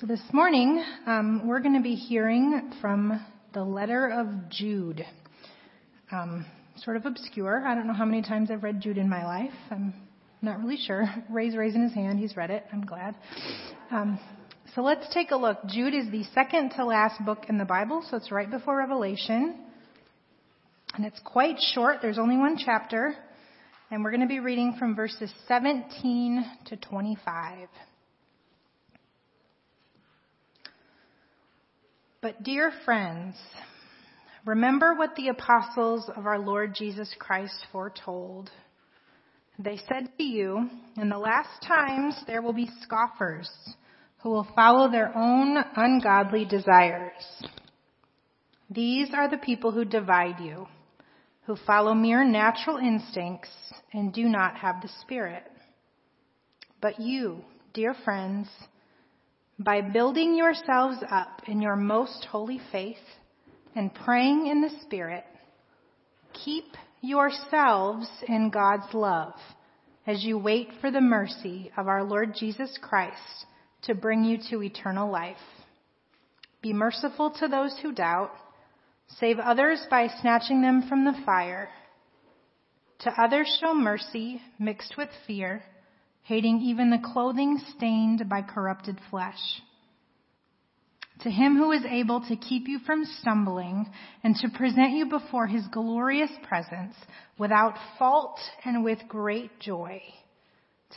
So this morning, um, we're going to be hearing from the letter of Jude. Um, sort of obscure. I don't know how many times I've read Jude in my life. I'm not really sure. Ray's raising his hand. He's read it. I'm glad. Um, so let's take a look. Jude is the second to last book in the Bible, so it's right before Revelation. And it's quite short. There's only one chapter. And we're going to be reading from verses 17 to 25. But dear friends, remember what the apostles of our Lord Jesus Christ foretold. They said to you, in the last times there will be scoffers who will follow their own ungodly desires. These are the people who divide you, who follow mere natural instincts and do not have the Spirit. But you, dear friends, by building yourselves up in your most holy faith and praying in the Spirit, keep yourselves in God's love as you wait for the mercy of our Lord Jesus Christ to bring you to eternal life. Be merciful to those who doubt. Save others by snatching them from the fire. To others show mercy mixed with fear hating even the clothing stained by corrupted flesh. To him who is able to keep you from stumbling and to present you before his glorious presence without fault and with great joy.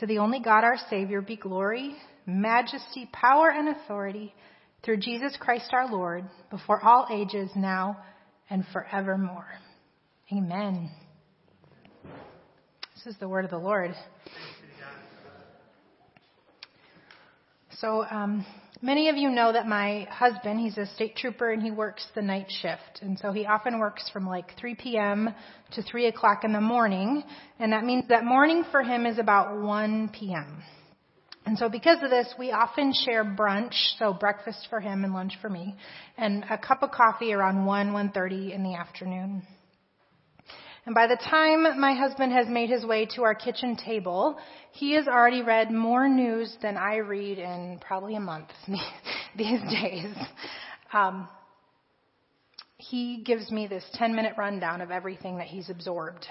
To the only God our Savior be glory, majesty, power, and authority through Jesus Christ our Lord before all ages now and forevermore. Amen. This is the word of the Lord. So, um, many of you know that my husband, he's a state trooper and he works the night shift. And so he often works from like 3 p.m. to 3 o'clock in the morning. And that means that morning for him is about 1 p.m. And so because of this, we often share brunch, so breakfast for him and lunch for me, and a cup of coffee around 1, 1.30 in the afternoon. And by the time my husband has made his way to our kitchen table, he has already read more news than I read in probably a month these days. Um, he gives me this 10 minute rundown of everything that he's absorbed.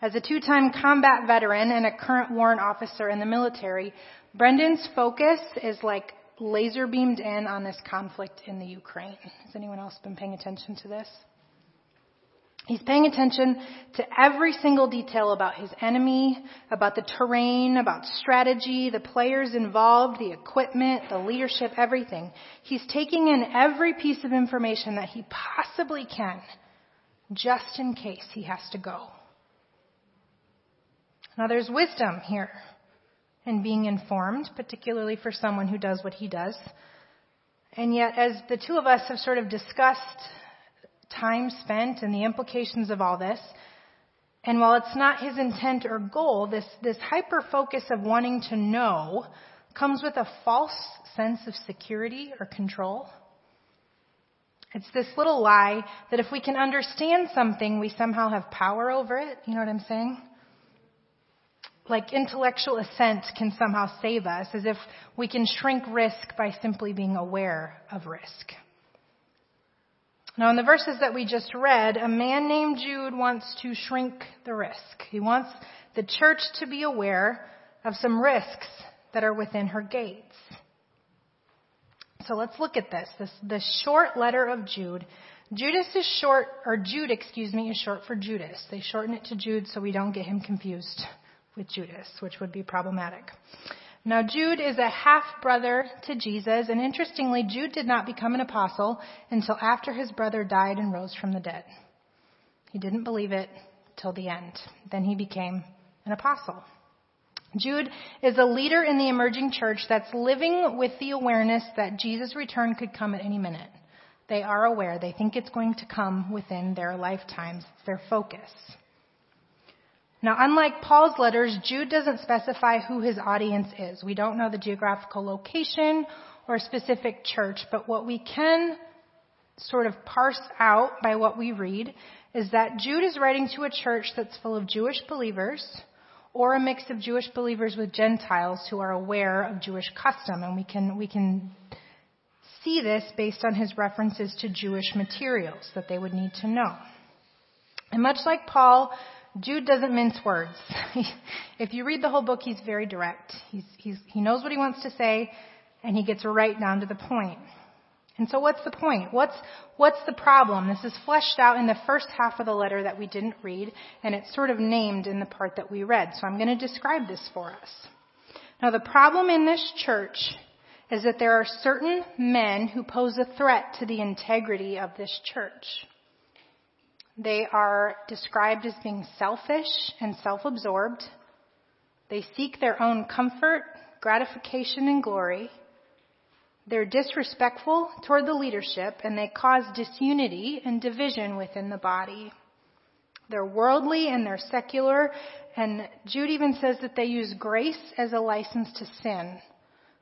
As a two-time combat veteran and a current warrant officer in the military, Brendan's focus is like laser beamed in on this conflict in the Ukraine. Has anyone else been paying attention to this? He's paying attention to every single detail about his enemy, about the terrain, about strategy, the players involved, the equipment, the leadership, everything. He's taking in every piece of information that he possibly can, just in case he has to go. Now there's wisdom here in being informed, particularly for someone who does what he does. And yet, as the two of us have sort of discussed time spent and the implications of all this. And while it's not his intent or goal, this, this hyper focus of wanting to know comes with a false sense of security or control. It's this little lie that if we can understand something, we somehow have power over it. You know what I'm saying? Like intellectual assent can somehow save us, as if we can shrink risk by simply being aware of risk. Now, in the verses that we just read, a man named Jude wants to shrink the risk. He wants the church to be aware of some risks that are within her gates. So let's look at this. This, this short letter of Jude. Judas is short, or Jude, excuse me, is short for Judas. They shorten it to Jude so we don't get him confused with Judas, which would be problematic. Now, Jude is a half brother to Jesus, and interestingly, Jude did not become an apostle until after his brother died and rose from the dead. He didn't believe it till the end. Then he became an apostle. Jude is a leader in the emerging church that's living with the awareness that Jesus' return could come at any minute. They are aware. They think it's going to come within their lifetimes. It's their focus. Now, unlike Paul's letters, Jude doesn't specify who his audience is. We don't know the geographical location or specific church, but what we can sort of parse out by what we read is that Jude is writing to a church that's full of Jewish believers or a mix of Jewish believers with Gentiles who are aware of Jewish custom. And we can, we can see this based on his references to Jewish materials that they would need to know. And much like Paul, Jude doesn't mince words. if you read the whole book, he's very direct. He's, he's, he knows what he wants to say, and he gets right down to the point. And so what's the point? What's, what's the problem? This is fleshed out in the first half of the letter that we didn't read, and it's sort of named in the part that we read. So I'm going to describe this for us. Now the problem in this church is that there are certain men who pose a threat to the integrity of this church. They are described as being selfish and self-absorbed. They seek their own comfort, gratification, and glory. They're disrespectful toward the leadership and they cause disunity and division within the body. They're worldly and they're secular, and Jude even says that they use grace as a license to sin,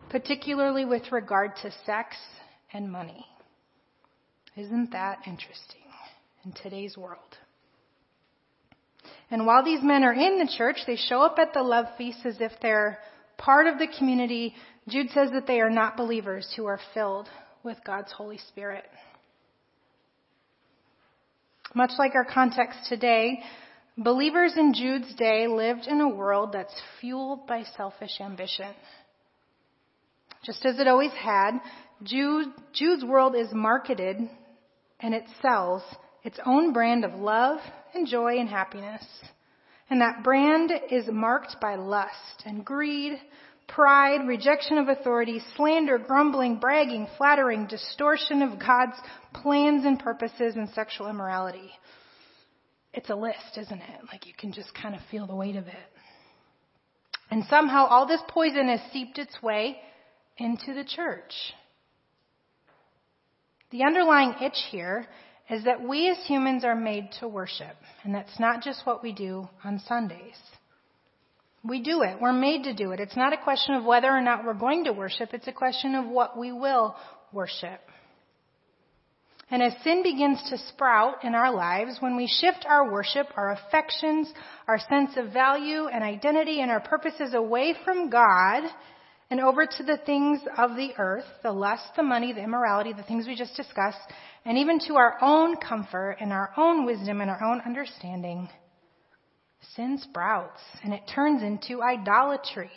particularly with regard to sex and money. Isn't that interesting in today's world? And while these men are in the church, they show up at the love feast as if they're part of the community Jude says that they are not believers who are filled with God's Holy Spirit. Much like our context today, believers in Jude's day lived in a world that's fueled by selfish ambition. Just as it always had, Jude, Jude's world is marketed and it sells its own brand of love and joy and happiness. And that brand is marked by lust and greed, pride, rejection of authority, slander, grumbling, bragging, flattering, distortion of God's plans and purposes, and sexual immorality. It's a list, isn't it? Like you can just kind of feel the weight of it. And somehow all this poison has seeped its way into the church. The underlying itch here is that we as humans are made to worship, and that's not just what we do on Sundays. We do it. We're made to do it. It's not a question of whether or not we're going to worship. It's a question of what we will worship. And as sin begins to sprout in our lives, when we shift our worship, our affections, our sense of value and identity and our purposes away from God and over to the things of the earth, the lust, the money, the immorality, the things we just discussed, and even to our own comfort and our own wisdom and our own understanding, sin sprouts and it turns into idolatry.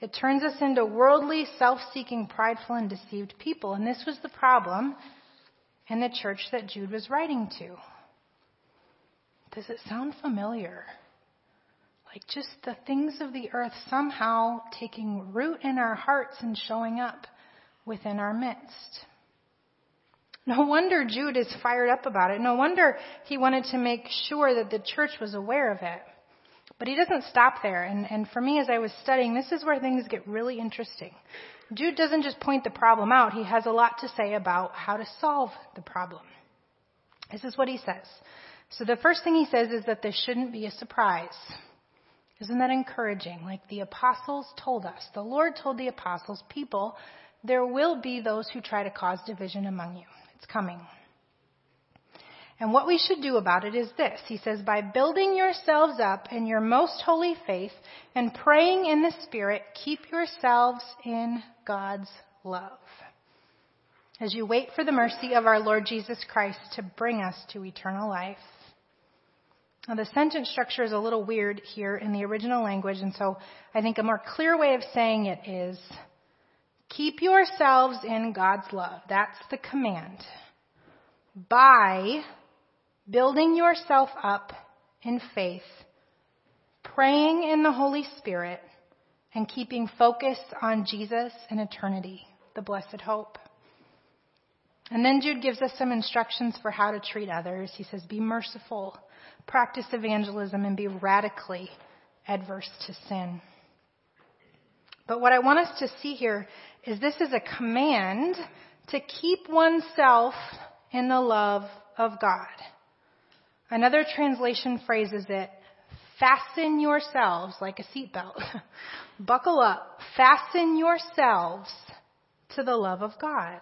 It turns us into worldly, self-seeking, prideful, and deceived people. And this was the problem in the church that Jude was writing to. Does it sound familiar? Like just the things of the earth somehow taking root in our hearts and showing up within our midst. No wonder Jude is fired up about it. No wonder he wanted to make sure that the church was aware of it. But he doesn't stop there. And, and for me, as I was studying, this is where things get really interesting. Jude doesn't just point the problem out, he has a lot to say about how to solve the problem. This is what he says. So the first thing he says is that this shouldn't be a surprise. Isn't that encouraging? Like the apostles told us, the Lord told the apostles, people, there will be those who try to cause division among you. It's coming. And what we should do about it is this. He says, by building yourselves up in your most holy faith and praying in the Spirit, keep yourselves in God's love. As you wait for the mercy of our Lord Jesus Christ to bring us to eternal life. Now the sentence structure is a little weird here in the original language, and so I think a more clear way of saying it is, Keep yourselves in God's love. That's the command. By building yourself up in faith, praying in the Holy Spirit, and keeping focus on Jesus and eternity, the blessed hope. And then Jude gives us some instructions for how to treat others. He says, be merciful, practice evangelism, and be radically adverse to sin. But what I want us to see here is this is a command to keep oneself in the love of God. Another translation phrases it, fasten yourselves like a seatbelt. Buckle up. Fasten yourselves to the love of God.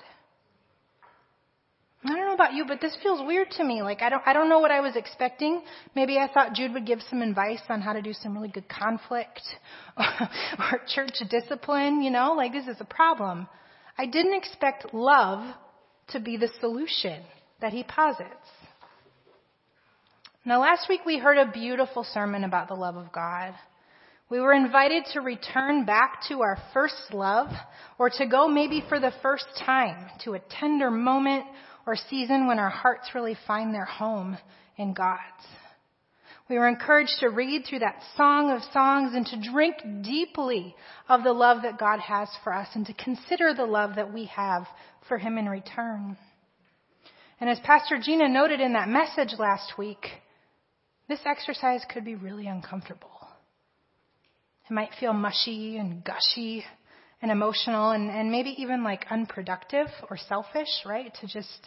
I don't know about you, but this feels weird to me. Like I don't, I don't know what I was expecting. Maybe I thought Jude would give some advice on how to do some really good conflict or, or church discipline, you know, like this is a problem. I didn't expect love to be the solution that he posits. Now last week we heard a beautiful sermon about the love of God. We were invited to return back to our first love or to go maybe for the first time to a tender moment or season when our hearts really find their home in God's. We were encouraged to read through that song of songs and to drink deeply of the love that God has for us and to consider the love that we have for Him in return. And as Pastor Gina noted in that message last week, this exercise could be really uncomfortable. It might feel mushy and gushy and emotional and, and maybe even like unproductive or selfish, right? To just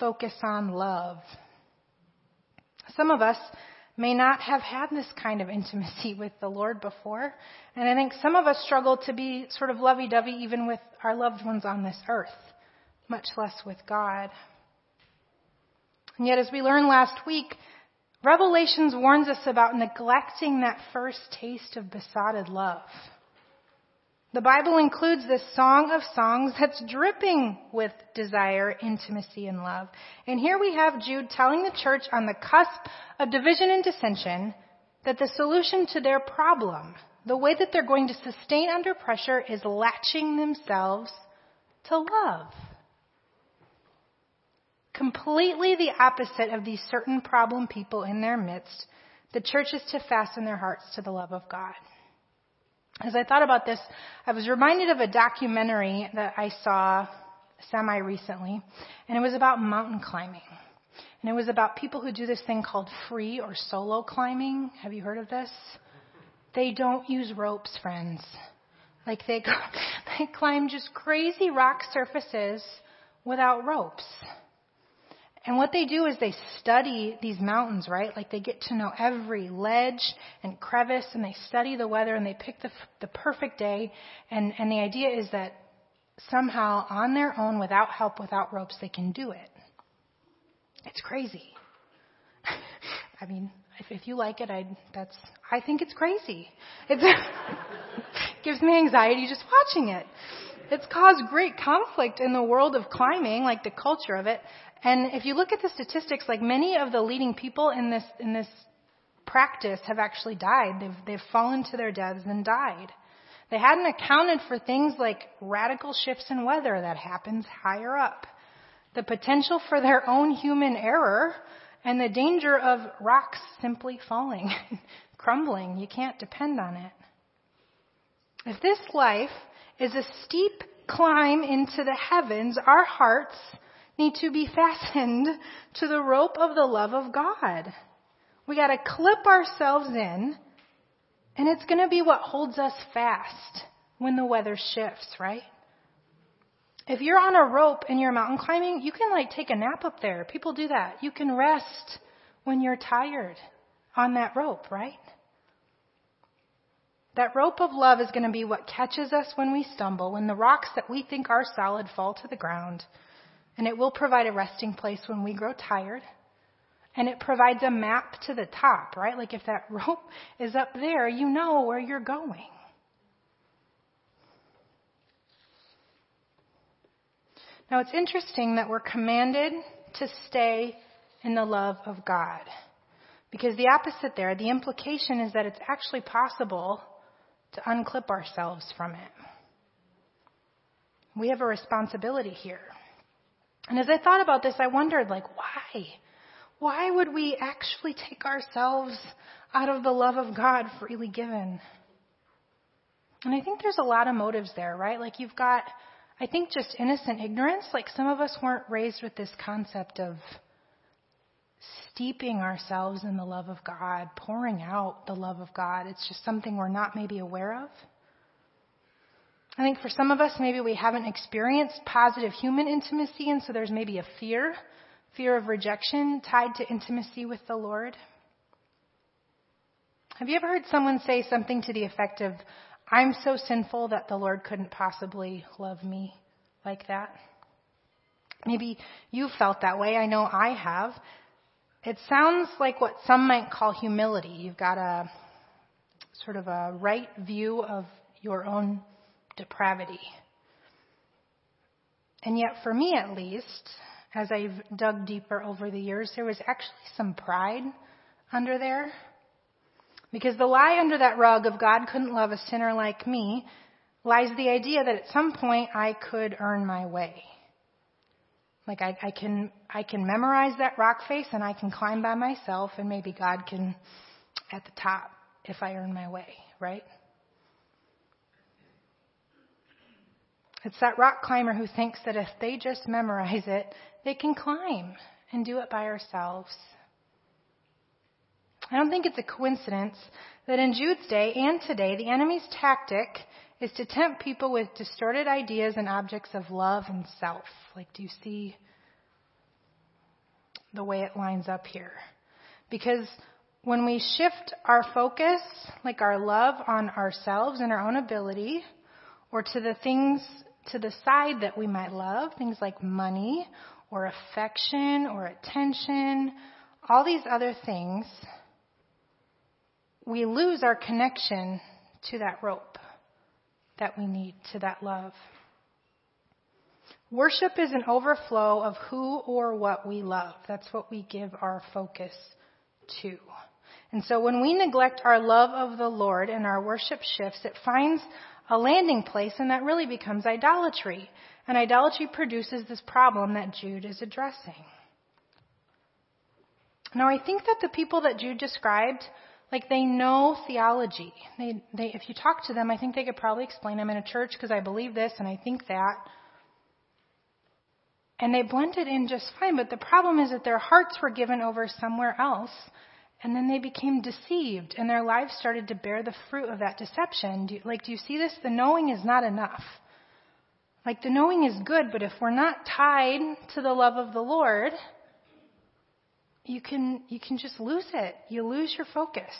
focus on love. Some of us may not have had this kind of intimacy with the Lord before. And I think some of us struggle to be sort of lovey dovey even with our loved ones on this earth, much less with God. And yet, as we learned last week, Revelations warns us about neglecting that first taste of besotted love. The Bible includes this song of songs that's dripping with desire, intimacy, and love. And here we have Jude telling the church on the cusp of division and dissension that the solution to their problem, the way that they're going to sustain under pressure, is latching themselves to love completely the opposite of these certain problem people in their midst, the church is to fasten their hearts to the love of God. As I thought about this, I was reminded of a documentary that I saw semi recently, and it was about mountain climbing. And it was about people who do this thing called free or solo climbing. Have you heard of this? They don't use ropes, friends. Like they they climb just crazy rock surfaces without ropes. And what they do is they study these mountains, right? Like they get to know every ledge and crevice and they study the weather and they pick the, the perfect day. And, and the idea is that somehow on their own, without help, without ropes, they can do it. It's crazy. I mean, if, if you like it, I that's I think it's crazy. It gives me anxiety just watching it. It's caused great conflict in the world of climbing, like the culture of it. And if you look at the statistics, like many of the leading people in this, in this practice have actually died. They've, they've fallen to their deaths and died. They hadn't accounted for things like radical shifts in weather that happens higher up. The potential for their own human error and the danger of rocks simply falling, crumbling. You can't depend on it. If this life is a steep climb into the heavens, our hearts need to be fastened to the rope of the love of God. We gotta clip ourselves in, and it's gonna be what holds us fast when the weather shifts, right? If you're on a rope and you're mountain climbing, you can like take a nap up there. People do that. You can rest when you're tired on that rope, right? That rope of love is going to be what catches us when we stumble, when the rocks that we think are solid fall to the ground. And it will provide a resting place when we grow tired. And it provides a map to the top, right? Like if that rope is up there, you know where you're going. Now it's interesting that we're commanded to stay in the love of God. Because the opposite there, the implication is that it's actually possible to unclip ourselves from it. We have a responsibility here. And as I thought about this, I wondered, like, why? Why would we actually take ourselves out of the love of God freely given? And I think there's a lot of motives there, right? Like you've got, I think just innocent ignorance. Like some of us weren't raised with this concept of steeping ourselves in the love of God, pouring out the love of God. It's just something we're not maybe aware of. I think for some of us, maybe we haven't experienced positive human intimacy, and so there's maybe a fear, fear of rejection tied to intimacy with the Lord. Have you ever heard someone say something to the effect of, I'm so sinful that the Lord couldn't possibly love me like that? Maybe you felt that way. I know I have. It sounds like what some might call humility. You've got a sort of a right view of your own depravity. And yet, for me at least, as I've dug deeper over the years, there was actually some pride under there. Because the lie under that rug of God couldn't love a sinner like me lies the idea that at some point I could earn my way. Like I, I can, I can memorize that rock face and I can climb by myself and maybe God can at the top if I earn my way, right? It's that rock climber who thinks that if they just memorize it, they can climb and do it by ourselves. I don't think it's a coincidence that in Jude's day and today, the enemy's tactic is to tempt people with distorted ideas and objects of love and self. Like, do you see the way it lines up here? Because when we shift our focus, like our love on ourselves and our own ability, or to the things to the side that we might love, things like money or affection or attention, all these other things, we lose our connection to that rope that we need, to that love. Worship is an overflow of who or what we love. That's what we give our focus to. And so when we neglect our love of the Lord and our worship shifts, it finds a landing place and that really becomes idolatry. And idolatry produces this problem that Jude is addressing. Now I think that the people that Jude described like they know theology. They, they, if you talk to them, I think they could probably explain. I'm in a church because I believe this and I think that. And they blended in just fine. But the problem is that their hearts were given over somewhere else. And then they became deceived and their lives started to bear the fruit of that deception. Do you, like, do you see this? The knowing is not enough. Like, the knowing is good, but if we're not tied to the love of the Lord, you can, you can just lose it. You lose your focus.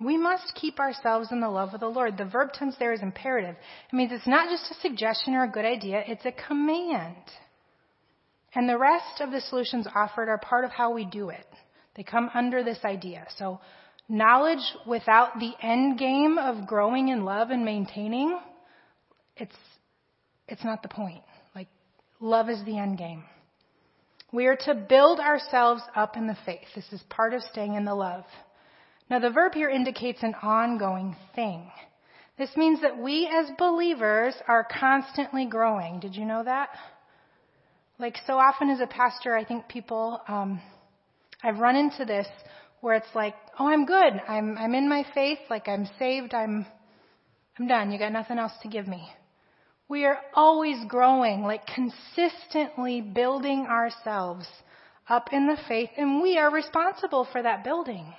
We must keep ourselves in the love of the Lord. The verb tense there is imperative. It means it's not just a suggestion or a good idea, it's a command. And the rest of the solutions offered are part of how we do it. They come under this idea. So, knowledge without the end game of growing in love and maintaining, it's, it's not the point. Like, love is the end game. We are to build ourselves up in the faith. This is part of staying in the love. Now the verb here indicates an ongoing thing. This means that we as believers are constantly growing. Did you know that? Like so often as a pastor, I think people, um, I've run into this where it's like, oh, I'm good. I'm, I'm in my faith. Like I'm saved. I'm, I'm done. You got nothing else to give me. We are always growing, like consistently building ourselves up in the faith, and we are responsible for that building.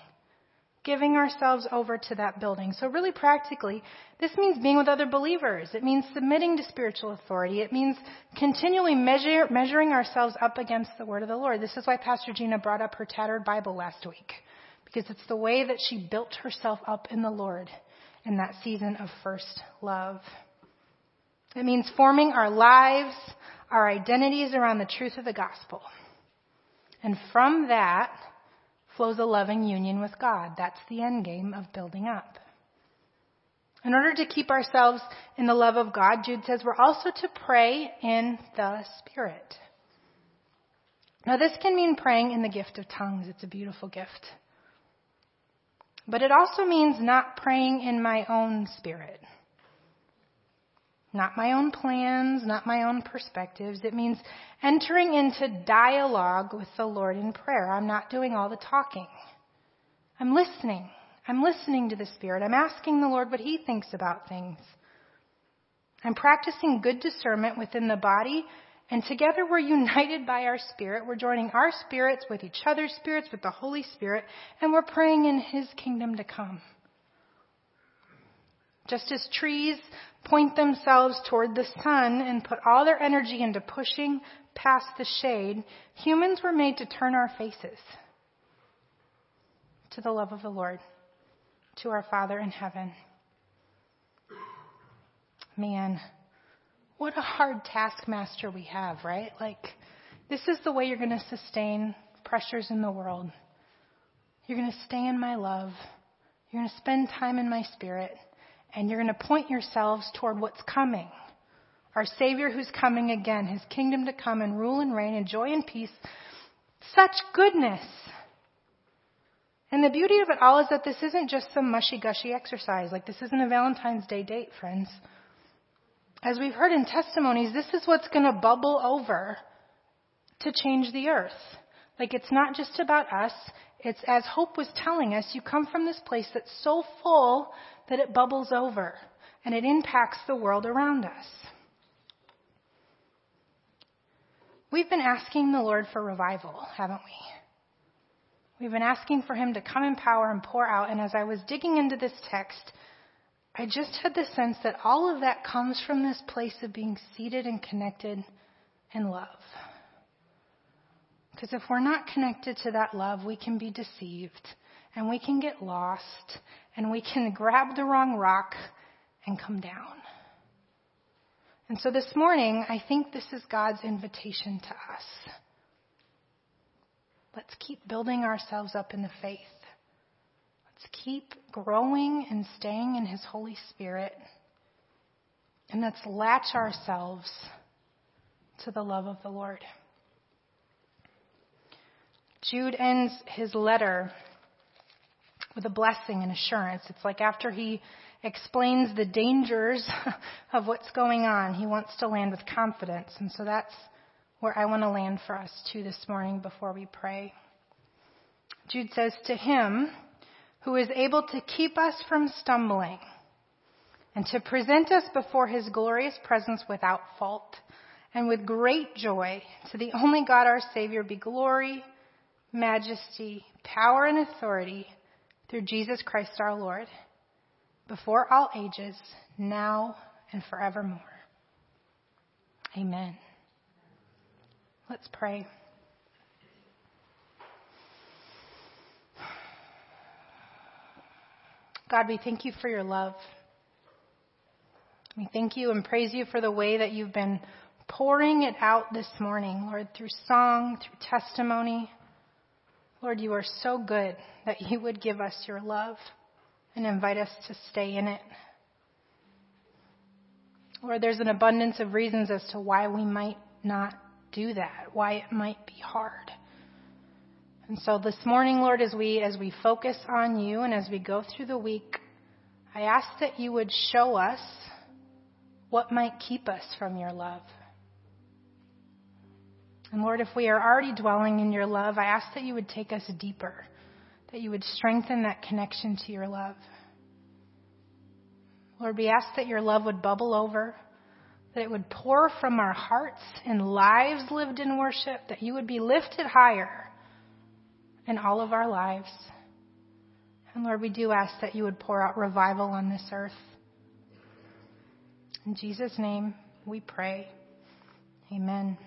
Giving ourselves over to that building. So really practically, this means being with other believers. It means submitting to spiritual authority. It means continually measure, measuring ourselves up against the word of the Lord. This is why Pastor Gina brought up her tattered Bible last week. Because it's the way that she built herself up in the Lord in that season of first love. It means forming our lives, our identities around the truth of the gospel. And from that flows a loving union with God. That's the end game of building up. In order to keep ourselves in the love of God, Jude says we're also to pray in the Spirit. Now, this can mean praying in the gift of tongues. It's a beautiful gift. But it also means not praying in my own spirit. Not my own plans, not my own perspectives. It means entering into dialogue with the Lord in prayer. I'm not doing all the talking. I'm listening. I'm listening to the Spirit. I'm asking the Lord what He thinks about things. I'm practicing good discernment within the body, and together we're united by our Spirit. We're joining our spirits with each other's spirits, with the Holy Spirit, and we're praying in His kingdom to come. Just as trees point themselves toward the sun and put all their energy into pushing past the shade, humans were made to turn our faces to the love of the Lord, to our Father in heaven. Man, what a hard taskmaster we have, right? Like, this is the way you're going to sustain pressures in the world. You're going to stay in my love. You're going to spend time in my spirit. And you're going to point yourselves toward what's coming. Our Savior who's coming again, His kingdom to come and rule and reign in joy and peace. Such goodness. And the beauty of it all is that this isn't just some mushy gushy exercise. Like, this isn't a Valentine's Day date, friends as we've heard in testimonies, this is what's going to bubble over to change the earth. Like it's not just about us. It's as Hope was telling us, you come from this place that's so full that it bubbles over and it impacts the world around us. We've been asking the Lord for revival, haven't we? We've been asking for Him to come in power and pour out. And as I was digging into this text, I just had the sense that all of that comes from this place of being seated and connected in love. Because if we're not connected to that love, we can be deceived and we can get lost and we can grab the wrong rock and come down. And so this morning, I think this is God's invitation to us. Let's keep building ourselves up in the faith. Let's keep growing and staying in His Holy Spirit. And let's latch ourselves to the love of the Lord. Jude ends his letter with a blessing and assurance. It's like after he explains the dangers of what's going on, he wants to land with confidence. And so that's where I want to land for us too this morning before we pray. Jude says, To him, who is able to keep us from stumbling and to present us before his glorious presence without fault and with great joy. To the only God our Savior be glory, majesty, power, and authority through Jesus Christ our Lord, before all ages, now and forevermore. Amen. Let's pray. God, we thank you for your love. We thank you and praise you for the way that you've been pouring it out this morning, Lord, through song, through testimony. Lord, you are so good that you would give us your love and invite us to stay in it. Lord, there's an abundance of reasons as to why we might not do that, why it might be hard. And so this morning, Lord, as we, as we focus on you and as we go through the week, I ask that you would show us what might keep us from your love. And Lord, if we are already dwelling in your love, I ask that you would take us deeper, that you would strengthen that connection to your love. Lord, we ask that your love would bubble over, that it would pour from our hearts and lives lived in worship, that you would be lifted higher in all of our lives. And Lord, we do ask that you would pour out revival on this earth. In Jesus' name we pray. Amen.